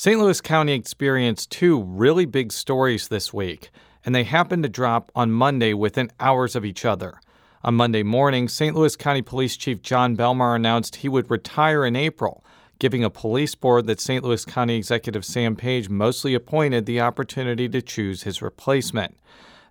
St. Louis County experienced two really big stories this week, and they happened to drop on Monday within hours of each other. On Monday morning, St. Louis County Police Chief Jon Belmar announced he would retire in April, giving a police board that St. Louis County Executive Sam Page mostly appointed the opportunity to choose his replacement.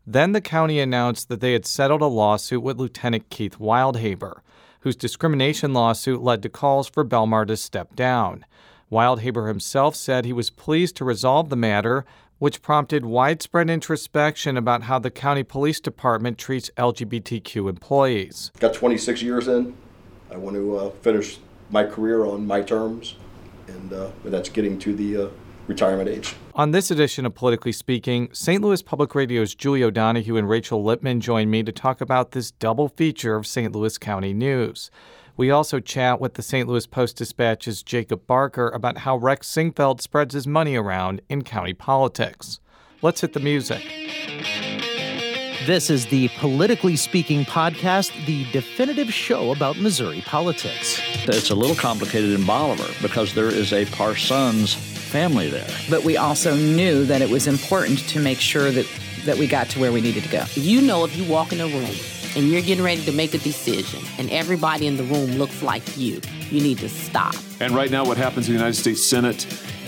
Then the county announced that they had settled a lawsuit with Lieutenant Keith Wildhaber, whose discrimination lawsuit led to calls for Belmar to step down. Wildhaber himself said he was pleased to resolve the matter, which prompted widespread introspection about how the county police department treats LGBTQ employees. Got 26 years in. I want to uh, finish my career on my terms, and, uh, that's getting to the uh, retirement age. On this edition of Politically Speaking, St. Louis Public Radio's Julie O'Donoghue and Rachel Lippman join me to talk about this double feature of St. Louis County news. We also chat with the St. Louis Post Dispatch's Jacob Barker about how Rex Sinquefield spreads his money around in county politics. Let's hit the music. This is the Politically Speaking podcast, the definitive show about Missouri politics. It's a little complicated in Bolivar because there is a Parsons family there. But we also knew that it was important to make sure that, that we got to where we needed to go. You know, if you walk in a room and you're getting ready to make a decision and everybody in the room looks like you, you need to stop. And right now, what happens in the United States Senate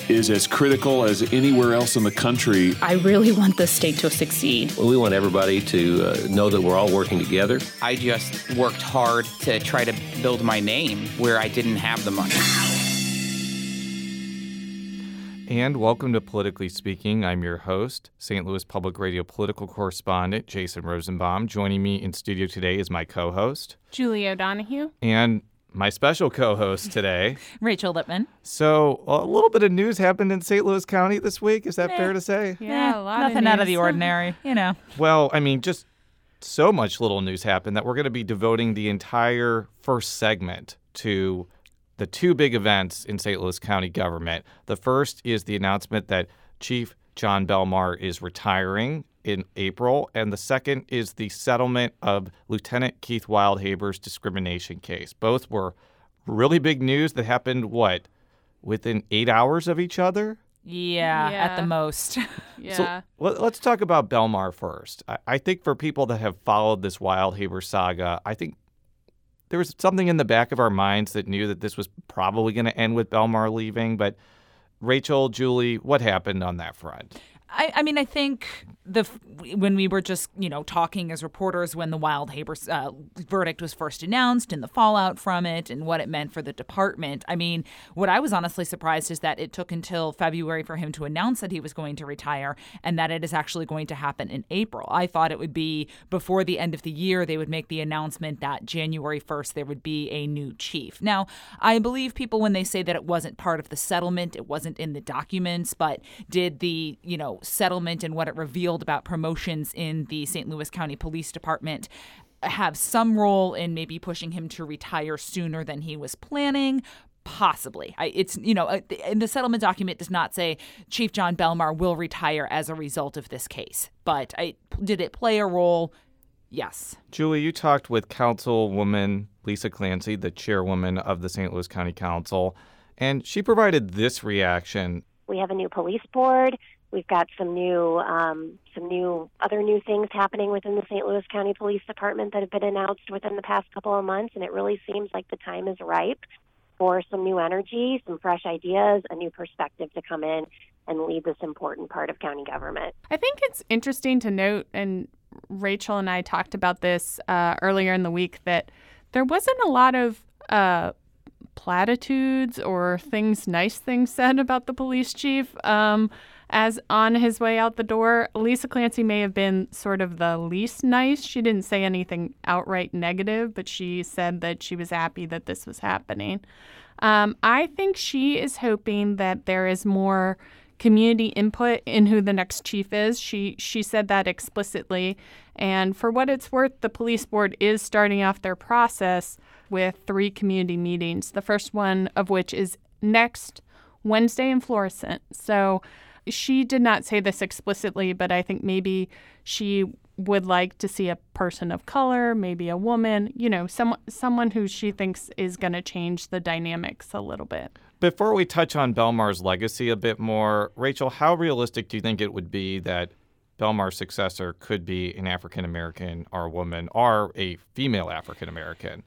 is as critical as anywhere else in the country. I really want the state to succeed. Well, we want everybody to uh, know that we're all working together. I just worked hard to try to build my name where I didn't have the money. And welcome to Politically Speaking. I'm your host, St. Louis Public Radio political correspondent Jason Rosenbaum. Joining me in studio today is my co host, Julie O'Donoghue. And my special co host today, Rachel Lippman. So, a little bit of news happened in St. Louis County this week. Is that eh. fair to say? Yeah, eh, a lot Nothing of out of the ordinary, you know. Well, I mean, just so much little news happened that we're going to be devoting the entire first segment to the two big events in St. Louis County government. The first is the announcement that Chief Jon Belmar is retiring in April, and the second is the settlement of Lieutenant Keith Wildhaber's discrimination case. Both were really big news that happened, what, within eight hours of each other? Yeah, yeah. at the most. yeah. So let, us talk about Belmar first. I, I, think for people that have followed this Wildhaber saga, I think there was something in the back of our minds that knew that this was probably going to end with Belmar leaving. But Rachel, Julie, what happened on that front? I, I mean, I think the when we were just you know talking as reporters when the Wildhaber uh, verdict was first announced and the fallout from it and what it meant for the department. I mean, what I was honestly surprised is that it took until February for him to announce that he was going to retire and that it is actually going to happen in April. I thought it would be before the end of the year they would make the announcement that January 1st there would be a new chief. Now, I believe people when they say that it wasn't part of the settlement, it wasn't in the documents, but did the, you know, settlement and what it revealed about promotions in the St. Louis County Police Department have some role in maybe pushing him to retire sooner than he was planning? Possibly. I, it's you know uh, the settlement document does not say chief jon belmar will retire as a result of this case but I, did it play a role? Yes. Julie you talked with councilwoman lisa clancy the chairwoman of the st louis county council and she provided this reaction. We have a new police board We've got some new, um, some new other new things happening within the St. Louis County Police Department that have been announced within the past couple of months, and it really seems like the time is ripe for some new energy, some fresh ideas, a new perspective to come in and lead this important part of county government. I think it's interesting to note, and Rachel and I talked about this uh, earlier in the week, that there wasn't a lot of uh, platitudes or things, nice things said about the police chief. Um, as on his way out the door, Lisa Clancy may have been sort of the least nice. She didn't say anything outright negative, but she said that she was happy that this was happening. Um, I think she is hoping that there is more community input in who the next chief is. She she said that explicitly. And for what it's worth, the police board is starting off their process with three community meetings. The first one of which is next Wednesday in Florissant. So she did not say this explicitly, but I think maybe she would like to see a person of color, maybe a woman, you know, someone someone who she thinks is going to change the dynamics a little bit. Before we touch on Belmar's legacy a bit more, Rachel, how realistic do you think it would be that Belmar's successor could be an African American or a woman or a female African American?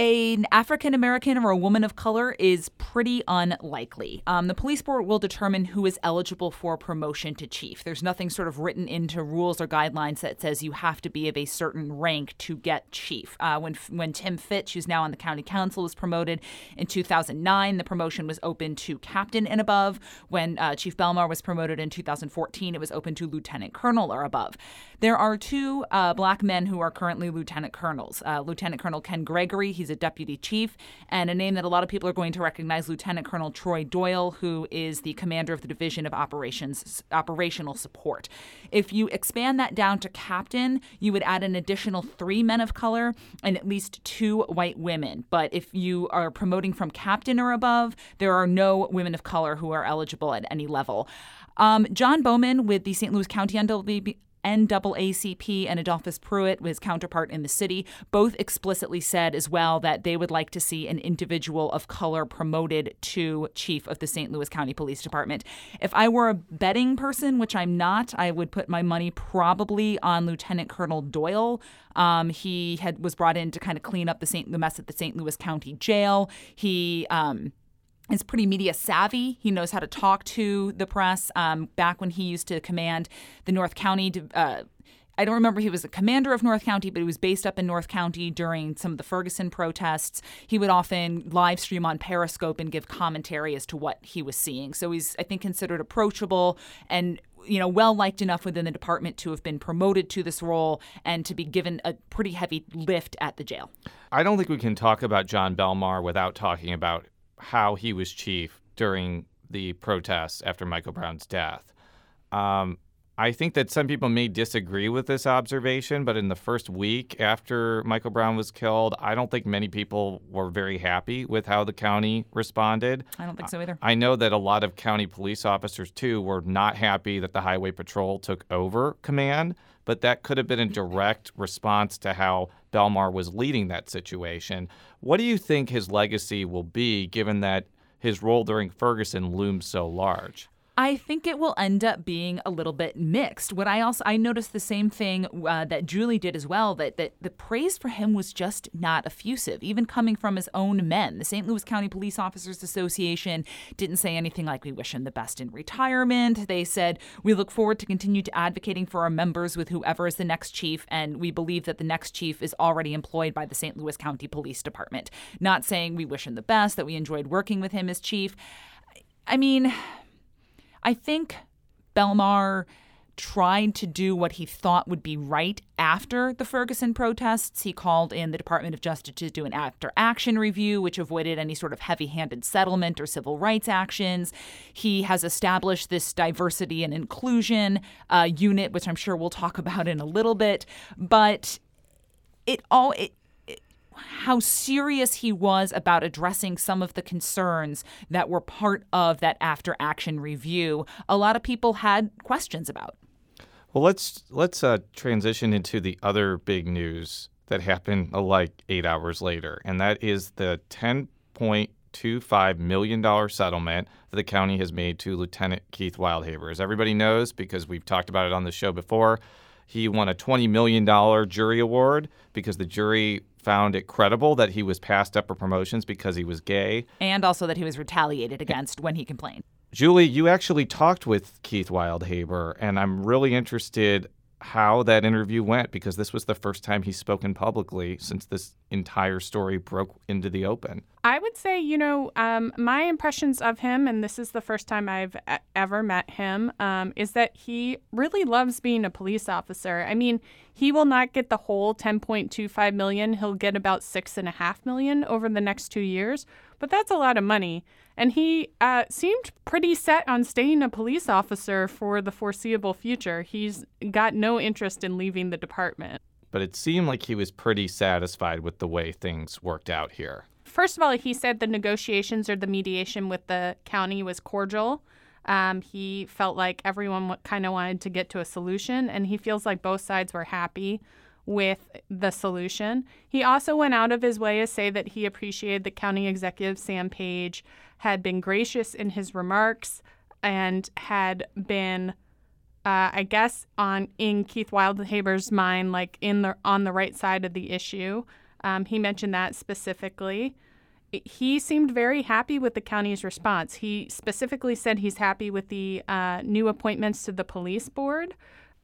An African American or a woman of color is pretty unlikely. Um, the police board will determine who is eligible for promotion to chief. There's nothing sort of written into rules or guidelines that says you have to be of a certain rank to get chief. Uh, when when Tim Fitch, who's now on the county council, was promoted in 2009, the promotion was open to captain and above. When uh, Chief Belmar was promoted in 2014, it was open to lieutenant colonel or above. There are two uh, black men who are currently lieutenant colonels. Uh, lieutenant Colonel Ken Gregory, he's a deputy chief, and a name that a lot of people are going to recognize, Lieutenant Colonel Troy Doyle, who is the commander of the Division of Operations Operational Support. If you expand that down to captain, you would add an additional three men of color and at least two white women. But if you are promoting from captain or above, there are no women of color who are eligible at any level. Um, John Bowman with the St. Louis County NWB, NAACP and Adolphus Pruitt, his counterpart in the city, both explicitly said as well that they would like to see an individual of color promoted to chief of the St. Louis County Police Department. If I were a betting person, which I'm not, I would put my money probably on Lieutenant Colonel Doyle. Um, he had was brought in to kind of clean up the St. the mess at the St. Louis County Jail. He um, is pretty media savvy. He knows how to talk to the press. Um, back when he used to command the North County, uh, I don't remember he was a commander of North County, but he was based up in North County during some of the Ferguson protests. He would often live stream on Periscope and give commentary as to what he was seeing. So he's, I think, considered approachable and you know, well liked enough within the department to have been promoted to this role and to be given a pretty heavy lift at the jail. I don't think we can talk about Jon Belmar without talking about how he was chief during the protests after Michael Brown's death. Um, I think that some people may disagree with this observation, but in the first week after Michael Brown was killed, I don't think many people were very happy with how the county responded. I don't think so either. I know that a lot of county police officers, too, were not happy that the Highway Patrol took over command, but that could have been a direct response to how Belmar was leading that situation. What do you think his legacy will be given that his role during Ferguson looms so large? I think it will end up being a little bit mixed. What I also I noticed the same thing uh, that Julie did as well that that the praise for him was just not effusive, even coming from his own men. The St. Louis County Police Officers Association didn't say anything like we wish him the best in retirement. They said we look forward to continue to advocating for our members with whoever is the next chief, and we believe that the next chief is already employed by the St. Louis County Police Department. Not saying we wish him the best, that we enjoyed working with him as chief. I mean. I think Belmar tried to do what he thought would be right after the Ferguson protests. He called in the Department of Justice to do an after action review, which avoided any sort of heavy handed settlement or civil rights actions. He has established this diversity and inclusion uh, unit, which I'm sure we'll talk about in a little bit. But it all, it, how serious he was about addressing some of the concerns that were part of that after action review, a lot of people had questions about. Well, let's let's uh, transition into the other big news that happened uh, like eight hours later, and that is the ten point two five million dollar settlement that the county has made to Lieutenant Keith Wildhaber. As everybody knows, because we've talked about it on the show before, he won a $20 million jury award because the jury found it credible that he was passed up for promotions because he was gay. And also that he was retaliated against when he complained. Julie, you actually talked with Keith Wildhaber, and I'm really interested how that interview went because this was the first time he's spoken publicly since this entire story broke into the open. I would say, you know, um, my impressions of him, and this is the first time I've ever met him, um, is that he really loves being a police officer. I mean, he will not get the whole 10.25 million. He'll get about six and a half million over the next two years, but that's a lot of money. And he uh, seemed pretty set on staying a police officer for the foreseeable future. He's got no interest in leaving the department. But it seemed like he was pretty satisfied with the way things worked out here. First of all, he said the negotiations or the mediation with the county was cordial. Um, he felt like everyone kind of wanted to get to a solution, and he feels like both sides were happy with the solution. He also went out of his way to say that he appreciated the County Executive Sam Page had been gracious in his remarks and had been, uh, I guess, on in Keith Wildhaber's mind, like in the on the right side of the issue. Um, he mentioned that specifically. He seemed very happy with the county's response. He specifically said he's happy with the uh, new appointments to the police board.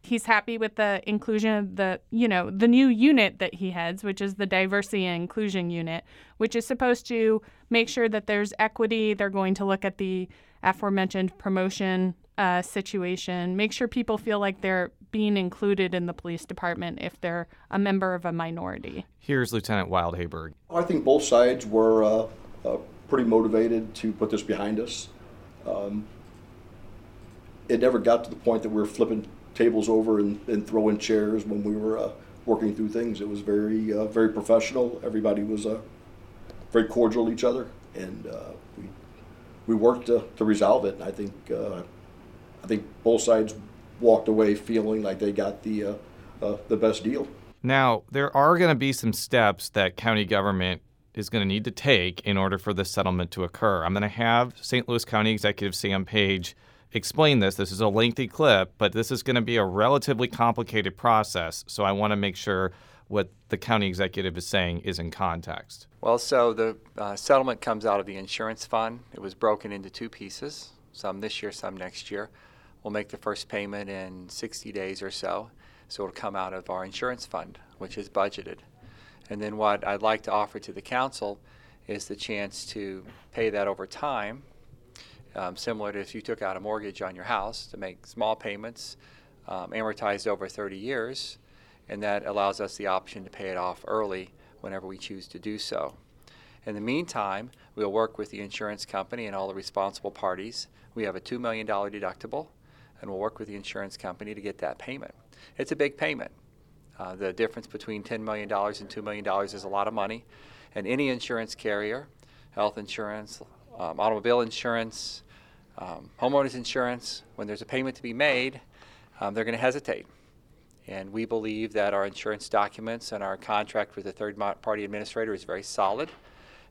He's happy with the inclusion of the, you know, the new unit that he heads, which is the diversity and inclusion unit, which is supposed to make sure that there's equity. They're going to look at the aforementioned promotion uh, situation, make sure people feel like they're being included in the police department if they're a member of a minority. Here's Lieutenant Wildhaber. I think both sides were uh, uh, pretty motivated to put this behind us. Um, it never got to the point that we were flipping tables over and, and throwing chairs when we were uh, working through things. It was very, uh, very professional. Everybody was uh, very cordial to each other, and uh, we we worked to, to resolve it. And I think I think both sides walked away feeling like they got the the best deal. Now, there are going to be some steps that county government is going to need to take in order for this settlement to occur. I'm going to have St. Louis County Executive Sam Page explain this. This is a lengthy clip, but this is going to be a relatively complicated process. So I want to make sure what the county executive is saying is in context. Well, so the uh, settlement comes out of the insurance fund. It was broken into two pieces, some this year, some next year. We'll make the first payment in 60 days or so. So it'll come out of our insurance fund, which is budgeted. And then what I'd like to offer to the council is the chance to pay that over time, um, similar to if you took out a mortgage on your house to make small payments, um, amortized over 30 years, and that allows us the option to pay it off early whenever we choose to do so. In the meantime, we'll work with the insurance company and all the responsible parties. We have a $2 million deductible, and we'll work with the insurance company to get that payment. It's a big payment. Uh, the difference between $10 million and $2 million is a lot of money. And any insurance carrier, health insurance, um, automobile insurance, um, homeowners insurance, when there's a payment to be made, um, they're going to hesitate. And we believe that our insurance documents and our contract with the third party administrator is very solid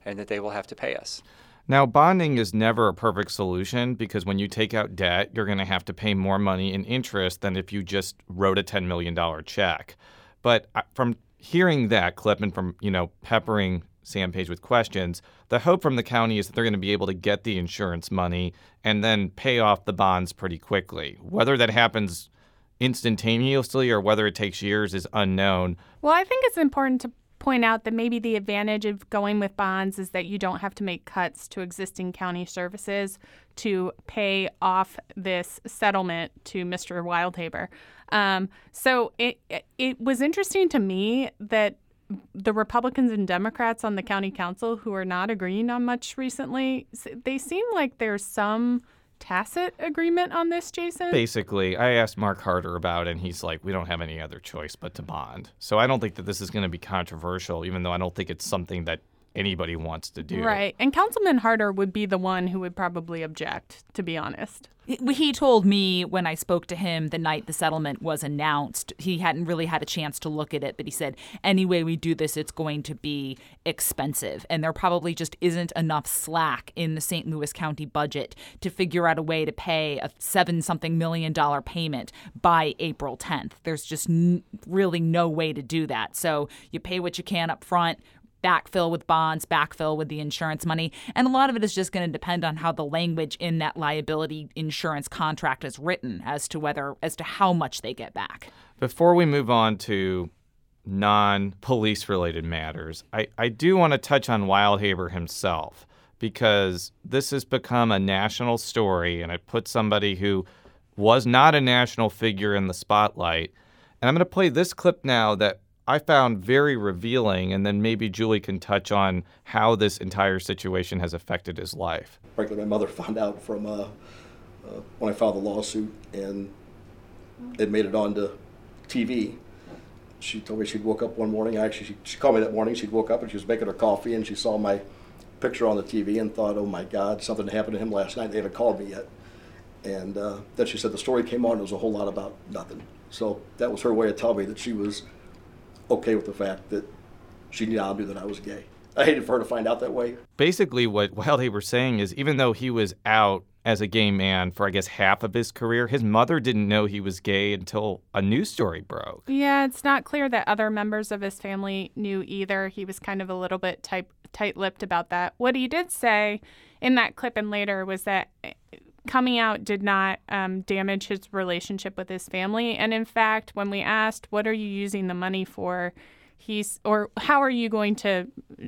and that they will have to pay us. Now, bonding is never a perfect solution because when you take out debt, you're going to have to pay more money in interest than if you just wrote a $10 million check. But uh, from hearing that clip and from, you know, peppering Sam Page with questions, the hope from the county is that they're going to be able to get the insurance money and then pay off the bonds pretty quickly. Whether that happens instantaneously or whether it takes years is unknown. Well, I think it's important to point out that maybe the advantage of going with bonds is that you don't have to make cuts to existing county services to pay off this settlement to Mr. Wildhaber. Um, so it it was interesting to me that the Republicans and Democrats on the county council who are not agreeing on much recently, they seem like there's some tacit agreement on this, Jason? Basically, I asked Mark Harder about it, and he's like, we don't have any other choice but to bond. So I don't think that this is going to be controversial, even though I don't think it's something that anybody wants to do. Right. And Councilman Harder would be the one who would probably object, to be honest. He told me when I spoke to him the night the settlement was announced, he hadn't really had a chance to look at it, but he said, any way we do this, it's going to be expensive. And there probably just isn't enough slack in the St. Louis County budget to figure out a way to pay a seven something million dollar payment by April 10th. There's just n- really no way to do that. So you pay what you can up front, backfill with bonds, backfill with the insurance money. And a lot of it is just going to depend on how the language in that liability insurance contract is written as to whether, as to how much they get back. Before we move on to non police related matters, I, I do want to touch on Wildhaber himself because this has become a national story and it puts somebody who was not a national figure in the spotlight. And I'm going to play this clip now that I found very revealing, and then maybe Julie can touch on how this entire situation has affected his life. Frankly, my mother found out from uh, uh, when I filed the lawsuit, and it made it onto TV. She told me she'd woke up one morning. Actually, she, she called me that morning. She'd woke up and she was making her coffee, and she saw my picture on the TV and thought, "Oh my God, something happened to him last night." They haven't called me yet, And uh, then she said the story came on, it was a whole lot about nothing. So that was her way of telling me that she was okay with the fact that she now knew that I was gay. I hated for her to find out that way. Basically, what Wildhaber was saying is even though he was out as a gay man for, I guess, half of his career, his mother didn't know he was gay until a news story broke. Yeah, it's not clear that other members of his family knew either. He was kind of a little bit tight lipped about that. What he did say in that clip and later was that coming out did not um, damage his relationship with his family. And in fact, when we asked, what are you using the money for? He's, or how are you going to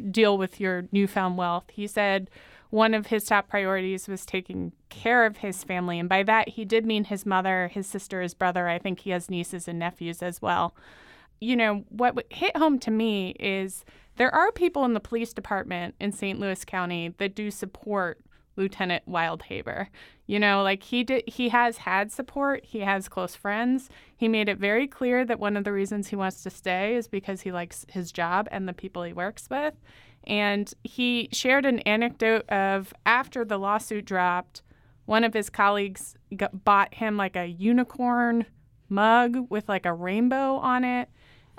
deal with your newfound wealth? He said one of his top priorities was taking care of his family. And by that, he did mean his mother, his sister, his brother. I think he has nieces and nephews as well. You know, what hit home to me is there are people in the police department in St. Louis County that do support Lieutenant Wildhaber. You know, like he did he has had support, he has close friends. He made it very clear that one of the reasons he wants to stay is because he likes his job and the people he works with. And he shared an anecdote of after the lawsuit dropped, one of his colleagues got, bought him like a unicorn mug with like a rainbow on it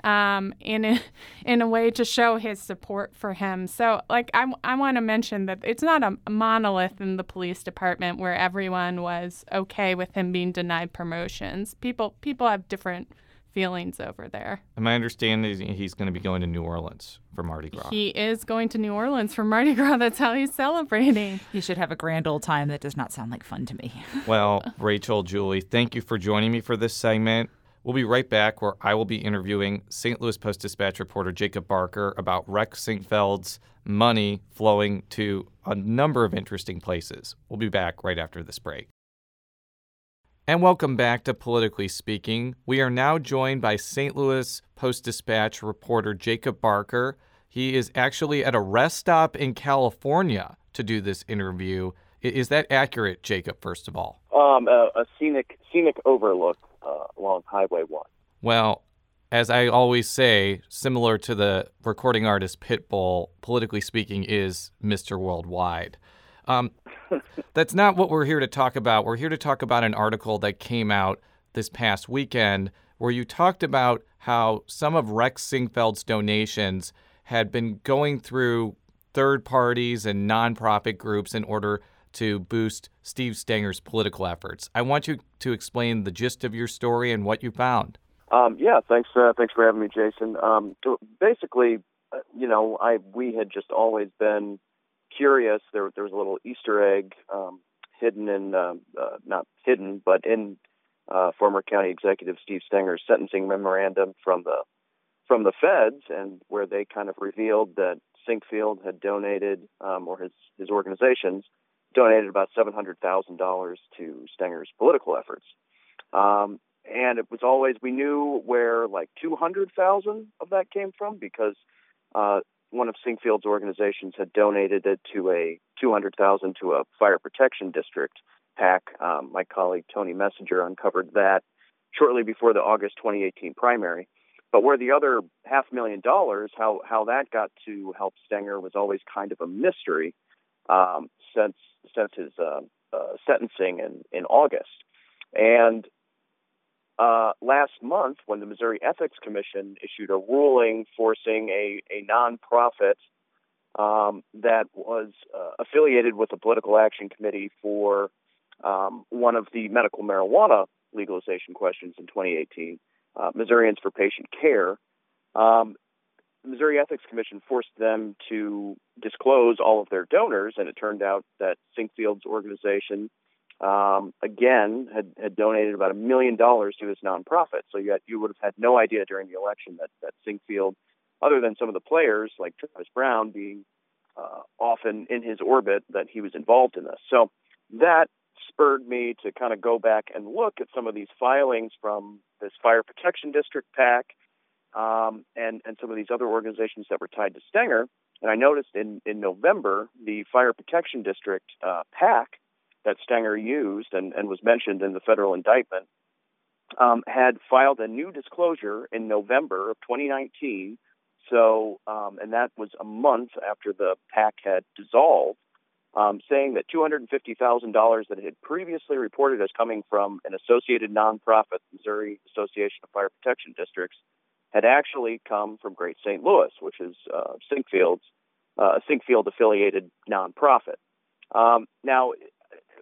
um, in a, in a way to show his support for him. So, like, I, I want to mention that it's not a monolith in the police department where everyone was okay with him being denied promotions. People people have different feelings over there. And my understanding is he's going to be going to New Orleans for Mardi Gras. He is going to New Orleans for Mardi Gras. That's how he's celebrating. He should have a grand old time. That does not sound like fun to me. well, Rachel, Julie, thank you for joining me for this segment. We'll be right back where I will be interviewing St. Louis Post Dispatch reporter Jacob Barker about Rex Sinquefield's money flowing to a number of interesting places. We'll be back right after this break. And welcome back to Politically Speaking. We are now joined by St. Louis Post Dispatch reporter Jacob Barker. He is actually at a rest stop in California to do this interview. Is that accurate, Jacob, first of all? Um, a, a scenic scenic overlook uh, along Highway 1. Well, as I always say, similar to the recording artist Pitbull, politically speaking, is Mr. Worldwide. Um, that's not what we're here to talk about. We're here to talk about an article that came out this past weekend where you talked about how some of Rex Sinquefield's donations had been going through third parties and nonprofit groups in order to boost Steve Stenger's political efforts. I want you to explain the gist of your story and what you found. Um, yeah, thanks. Uh, thanks for having me, Jason. Um, basically, uh, you know, I we had just always been curious. There, there was a little Easter egg um, hidden in, uh, uh, not hidden, but in uh, former County Executive Steve Stenger's sentencing memorandum from the from the feds, and where they kind of revealed that Sinquefield had donated, um, or his his organizations donated about $700,000 to Stenger's political efforts. Um, and it was always, we knew where like 200,000 of that came from because uh, one of Sinquefield's organizations had donated it to a 200,000 to a fire protection district PAC. Um, my colleague Tony Messenger uncovered that shortly before the August 2018 primary. But where the other half million dollars, how how that got to help Stenger was always kind of a mystery. Um, since since his uh, uh, sentencing in in August, and uh, last month when the Missouri Ethics Commission issued a ruling forcing a a nonprofit um, that was uh, affiliated with the Political Action Committee for um, one of the medical marijuana legalization questions in 2018, uh, Missourians for Patient Care. Um, the Missouri Ethics Commission forced them to disclose all of their donors, and it turned out that Sinquefield's organization, um, again, had, had donated about a million dollars to this nonprofit. So you, had, you would have had no idea during the election that, that Sinquefield, other than some of the players like Travis Brown being uh, often in his orbit, that he was involved in this. So that spurred me to kind of go back and look at some of these filings from this fire protection district PAC um, and and some of these other organizations that were tied to Stenger. And I noticed in in November the Fire Protection District uh, PAC that Stenger used and, and was mentioned in the federal indictment um, had filed a new disclosure in November of 2019. So, um, and that was a month after the PAC had dissolved. um, saying that $250,000 that it had previously reported as coming from an associated nonprofit, Missouri Association of Fire Protection Districts, had actually come from Great St. Louis, which is uh, Sinquefield's uh, Sinquefield affiliated nonprofit. Um, now, it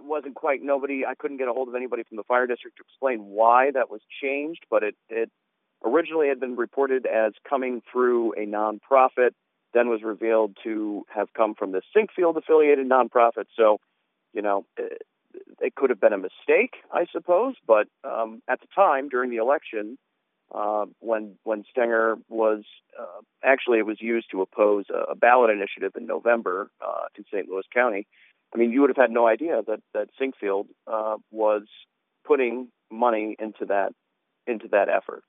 wasn't quite nobody. I couldn't get a hold of anybody from the fire district to explain why that was changed, but it, it originally had been reported as coming through a nonprofit, then was revealed to have come from the Sinquefield affiliated nonprofit. So, you know, it, it could have been a mistake, I suppose, but um, at the time during the election, uh, when when Stenger was uh, actually it was used to oppose a, a ballot initiative in November uh, in St. Louis County. I mean, you would have had no idea that that Sinquefield uh, was putting money into that into that effort.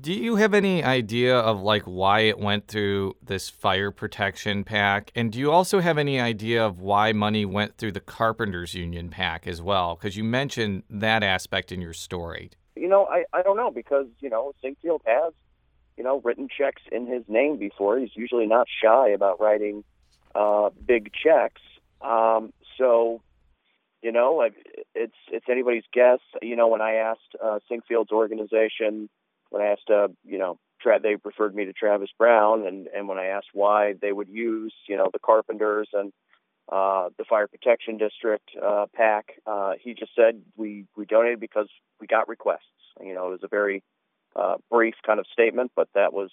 Do you have any idea of like why it went through this fire protection PAC? And do you also have any idea of why money went through the Carpenters Union PAC as well? Because you mentioned that aspect in your story. You know, I, I don't know because, you know, Sinquefield has, you know, written checks in his name before. He's usually not shy about writing uh, big checks. Um, so, you know, it's it's anybody's guess. You know, when I asked uh, Sinquefield's organization, when I asked, uh, you know, tra- they referred me to Travis Brown, and and when I asked why they would use, you know, the Carpenters and uh, the Fire Protection District uh, PAC, uh, he just said we we donated because we got requests. You know, it was a very uh, brief kind of statement, but that was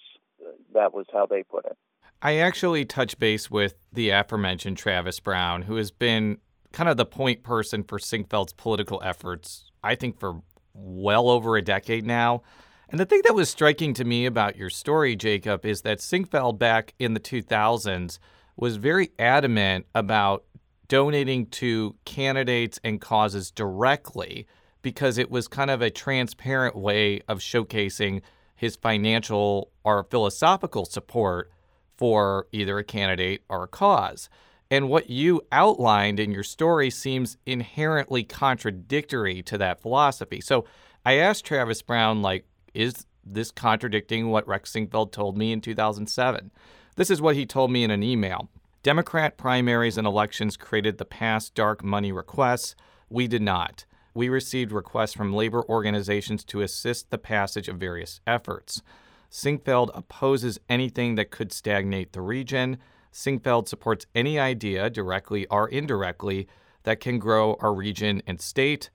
that was how they put it. I actually touched base with the aforementioned Travis Brown, who has been kind of the point person for Sinquefield's political efforts, I think, for well over a decade now. And the thing that was striking to me about your story, Jacob, is that Sinquefield back in the 2000s was very adamant about donating to candidates and causes directly because it was kind of a transparent way of showcasing his financial or philosophical support for either a candidate or a cause. And what you outlined in your story seems inherently contradictory to that philosophy. So I asked Travis Brown, like, is this contradicting what Rex Sinquefield told me in 2007? This is what he told me in an email. Democrat primaries and elections created the past dark money requests. We did not we received requests from labor organizations to assist the passage of various efforts. Sinquefield opposes anything that could stagnate the region. Sinquefield supports any idea, directly or indirectly, that can grow our region and state.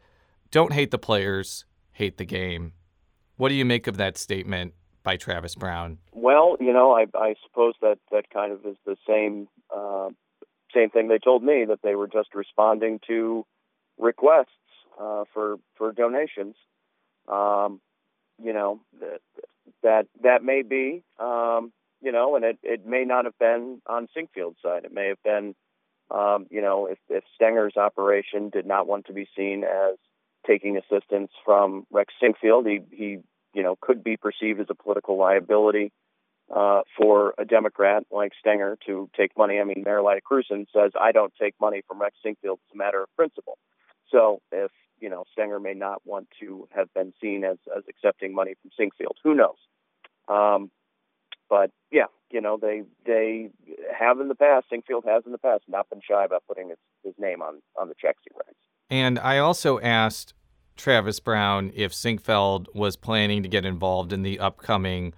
Don't hate the players, hate the game. What do you make of that statement by Travis Brown? Well, you know, I, I suppose that that kind of is the same uh, same thing they told me that they were just responding to requests uh, for for donations. Um, you know that that that may be um, you know, and it, it may not have been on Sinquefield's side. It may have been um, you know if if Stenger's operation did not want to be seen as taking assistance from Rex Sinquefield, he he you know could be perceived as a political liability. Uh, for a Democrat like Stenger to take money. I mean, Mayor Krewson says, I don't take money from Rex Sinquefield. It's a matter of principle. So if you know, Stenger may not want to have been seen as, as accepting money from Sinquefield. Who knows? Um, but yeah, you know, they they have in the past, Sinquefield has in the past not been shy about putting his, his name on, on the checks he writes. And I also asked Travis Brown if Sinquefield was planning to get involved in the upcoming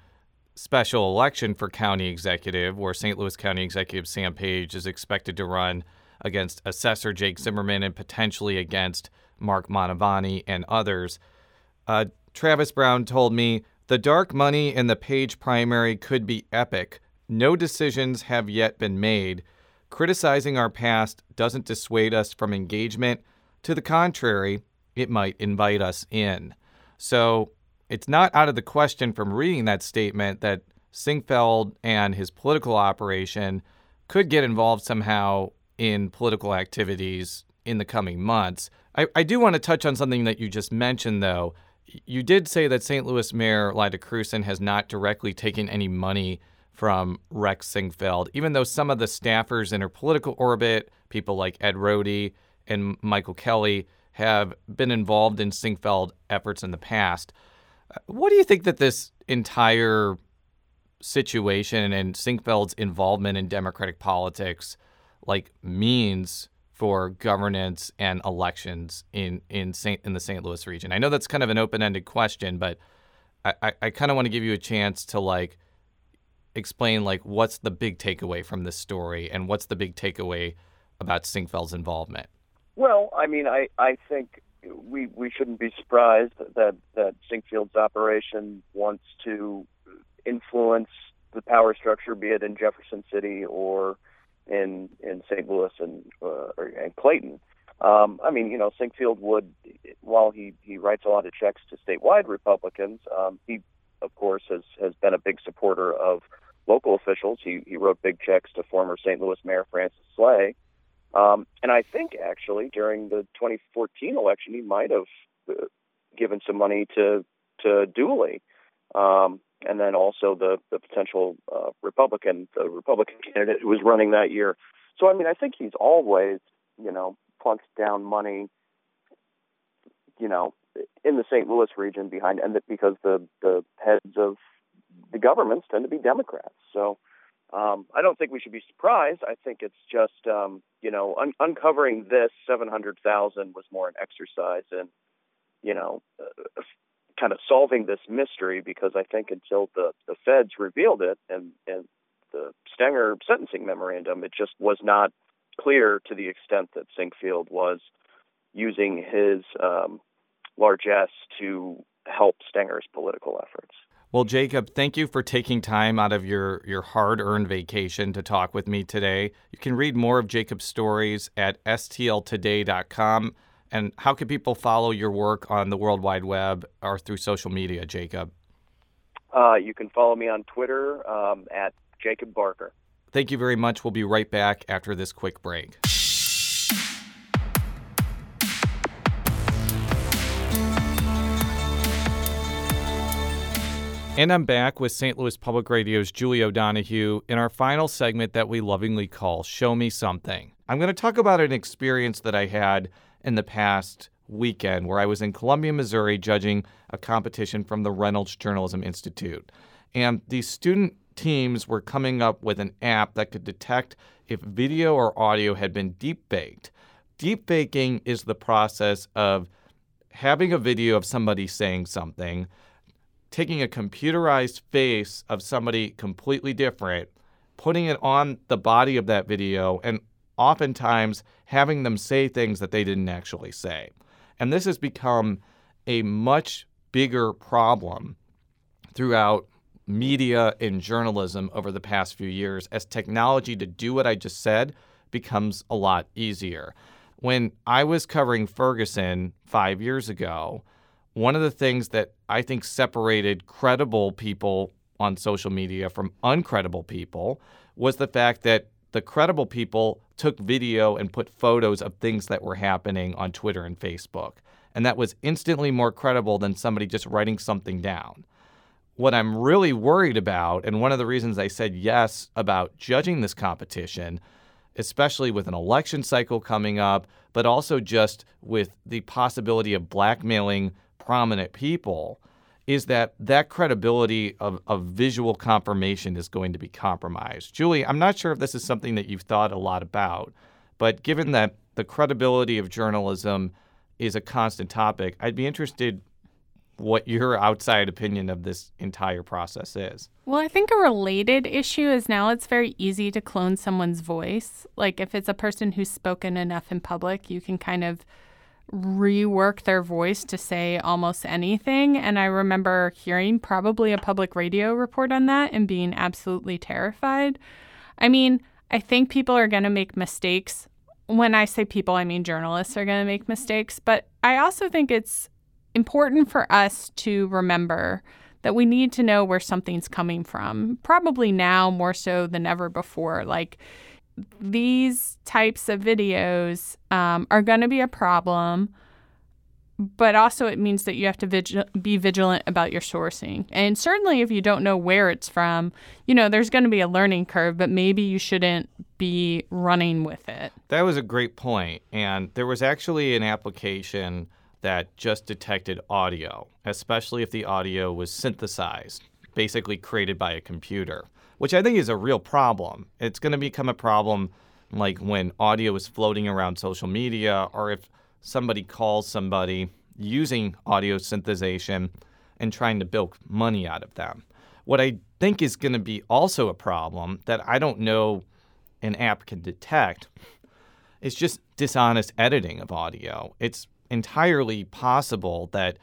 special election for county executive, where St. Louis County Executive Sam Page is expected to run against Assessor Jake Zimmerman and potentially against Mark Mantovani, and others. Uh, Travis Brown told me the dark money in the Page primary could be epic. No decisions have yet been made. Criticizing our past doesn't dissuade us from engagement. To the contrary, it might invite us in. So it's not out of the question from reading that statement that Sinquefield and his political operation could get involved somehow in political activities in the coming months. I, I do want to touch on something that you just mentioned, though. You did say that St. Louis Mayor Lyda Krewson has not directly taken any money from Rex Sinquefield, even though some of the staffers in her political orbit, people like Ed Rohde and Michael Kelly, have been involved in Sinquefield efforts in the past. Uh, what do you think that this entire situation and Sinquefield's involvement in Democratic politics like means for governance and elections in in Saint in the St. Louis region? I know that's kind of an open-ended question, but I, I, I kind of want to give you a chance to like explain like what's the big takeaway from this story and what's the big takeaway about Sinquefield's involvement. Well, I mean, I I think we we shouldn't be surprised that that Sinquefield's operation wants to influence the power structure, be it in Jefferson City or in in St. Louis and uh, or, and Clayton. Um, I mean, you know, Sinquefield would, while he he writes a lot of checks to statewide Republicans, um, he of course has has been a big supporter of local officials. He he wrote big checks to former St. Louis Mayor Francis Slay. Um, and I think actually during the 2014 election, he might have uh, given some money to to Dooley. Um, and then also the the potential uh, Republican the Republican candidate who was running that year. So I mean, I think he's always you know plunked down money, you know, in the St. Louis region behind, and that because the the heads of the governments tend to be Democrats. So um, I don't think we should be surprised. I think it's just um, you know un- uncovering this seven hundred thousand was more an exercise in you know uh, kind of solving this mystery because I think until the, the feds revealed it and, and the Stenger sentencing memorandum, it just was not clear to the extent that Sinquefield was using his um, largesse to help Stenger's political efforts. Well, Jacob, thank you for taking time out of your, your hard earned vacation to talk with me today. You can read more of Jacob's stories at stltoday.com. And how can people follow your work on the World Wide Web or through social media, Jacob? Uh, you can follow me on Twitter um, at Jacob Barker. Thank you very much. We'll be right back after this quick break. And I'm back with St. Louis Public Radio's Julie O'Donoghue in our final segment that we lovingly call Show Me Something. I'm going to talk about an experience that I had in the past weekend where I was in Columbia, Missouri, judging a competition from the Reynolds Journalism Institute. And these student teams were coming up with an app that could detect if video or audio had been deep faked. Deep faking is the process of having a video of somebody saying something, taking a computerized face of somebody completely different, putting it on the body of that video, and oftentimes having them say things that they didn't actually say. And this has become a much bigger problem throughout media and journalism over the past few years as technology to do what I just said becomes a lot easier. When I was covering Ferguson five years ago, one of the things that I think separated credible people on social media from uncredible people was the fact that the credible people took video and put photos of things that were happening on Twitter and Facebook. And that was instantly more credible than somebody just writing something down. What I'm really worried about, and one of the reasons I said yes about judging this competition, especially with an election cycle coming up, but also just with the possibility of blackmailing prominent people, is that that credibility of, of visual confirmation is going to be compromised. Julie, I'm not sure if this is something that you've thought a lot about, but given that the credibility of journalism is a constant topic, I'd be interested what your outside opinion of this entire process is. Well, I think a related issue is now it's very easy to clone someone's voice. Like if it's a person who's spoken enough in public, you can kind of rework their voice to say almost anything. And I remember hearing probably a public radio report on that and being absolutely terrified. I mean, I think people are going to make mistakes. When I say people, I mean journalists are going to make mistakes. But I also think it's important for us to remember that we need to know where something's coming from, probably now more so than ever before. Like, these types of videos um, are going to be a problem, but also it means that you have to vigil- be vigilant about your sourcing. And certainly, if you don't know where it's from, you know, there's going to be a learning curve, but maybe you shouldn't be running with it. That was a great point. And there was actually an application that just detected audio, especially if the audio was synthesized, basically created by a computer which I think is a real problem. It's going to become a problem like when audio is floating around social media or if somebody calls somebody using audio synthesization and trying to bilk money out of them. What I think is going to be also a problem that I don't know an app can detect is just dishonest editing of audio. It's entirely possible that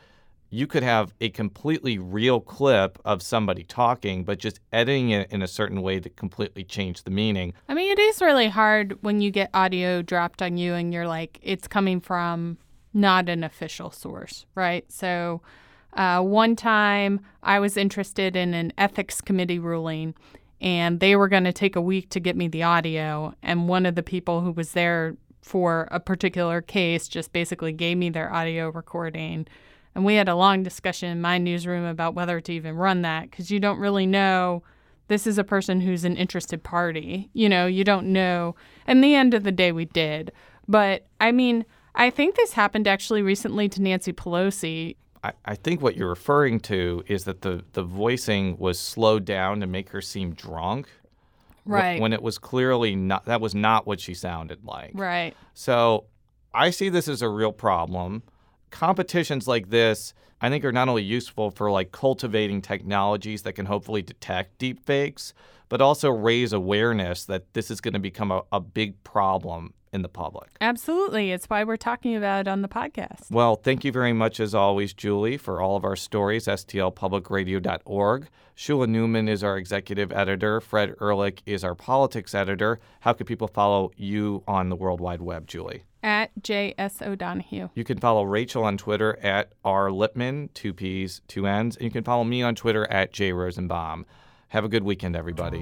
you could have a completely real clip of somebody talking, but just editing it in a certain way to completely change the meaning. I mean, it is really hard when you get audio dropped on you and you're like, it's coming from not an official source, right? So, uh, one time I was interested in an ethics committee ruling, and they were going to take a week to get me the audio. And one of the people who was there for a particular case just basically gave me their audio recording. And we had a long discussion in my newsroom about whether to even run that because you don't really know. This is a person who's an interested party. You know, you don't know. And the end of the day, we did. But I mean, I think this happened actually recently to Nancy Pelosi. I, I think what you're referring to is that the, the voicing was slowed down to make her seem drunk. Right. When it was clearly not, that was not what she sounded like. Right. So I see this as a real problem. Competitions like this, I think, are not only useful for like cultivating technologies that can hopefully detect deep fakes, but also raise awareness that this is going to become a, a big problem in the public. Absolutely. It's why we're talking about it on the podcast. Well, thank you very much, as always, Julie, for all of our stories. STLPublicRadio.org. Shula Neuman is our executive editor. Fred Ehrlich is our politics editor. How can people follow you on the World Wide Web, Julie? At J.S. O'Donoghue. You can follow Rachel on Twitter at R. Two P's, two N's. And you can follow me on Twitter at J. Rosenbaum. Have a good weekend, everybody.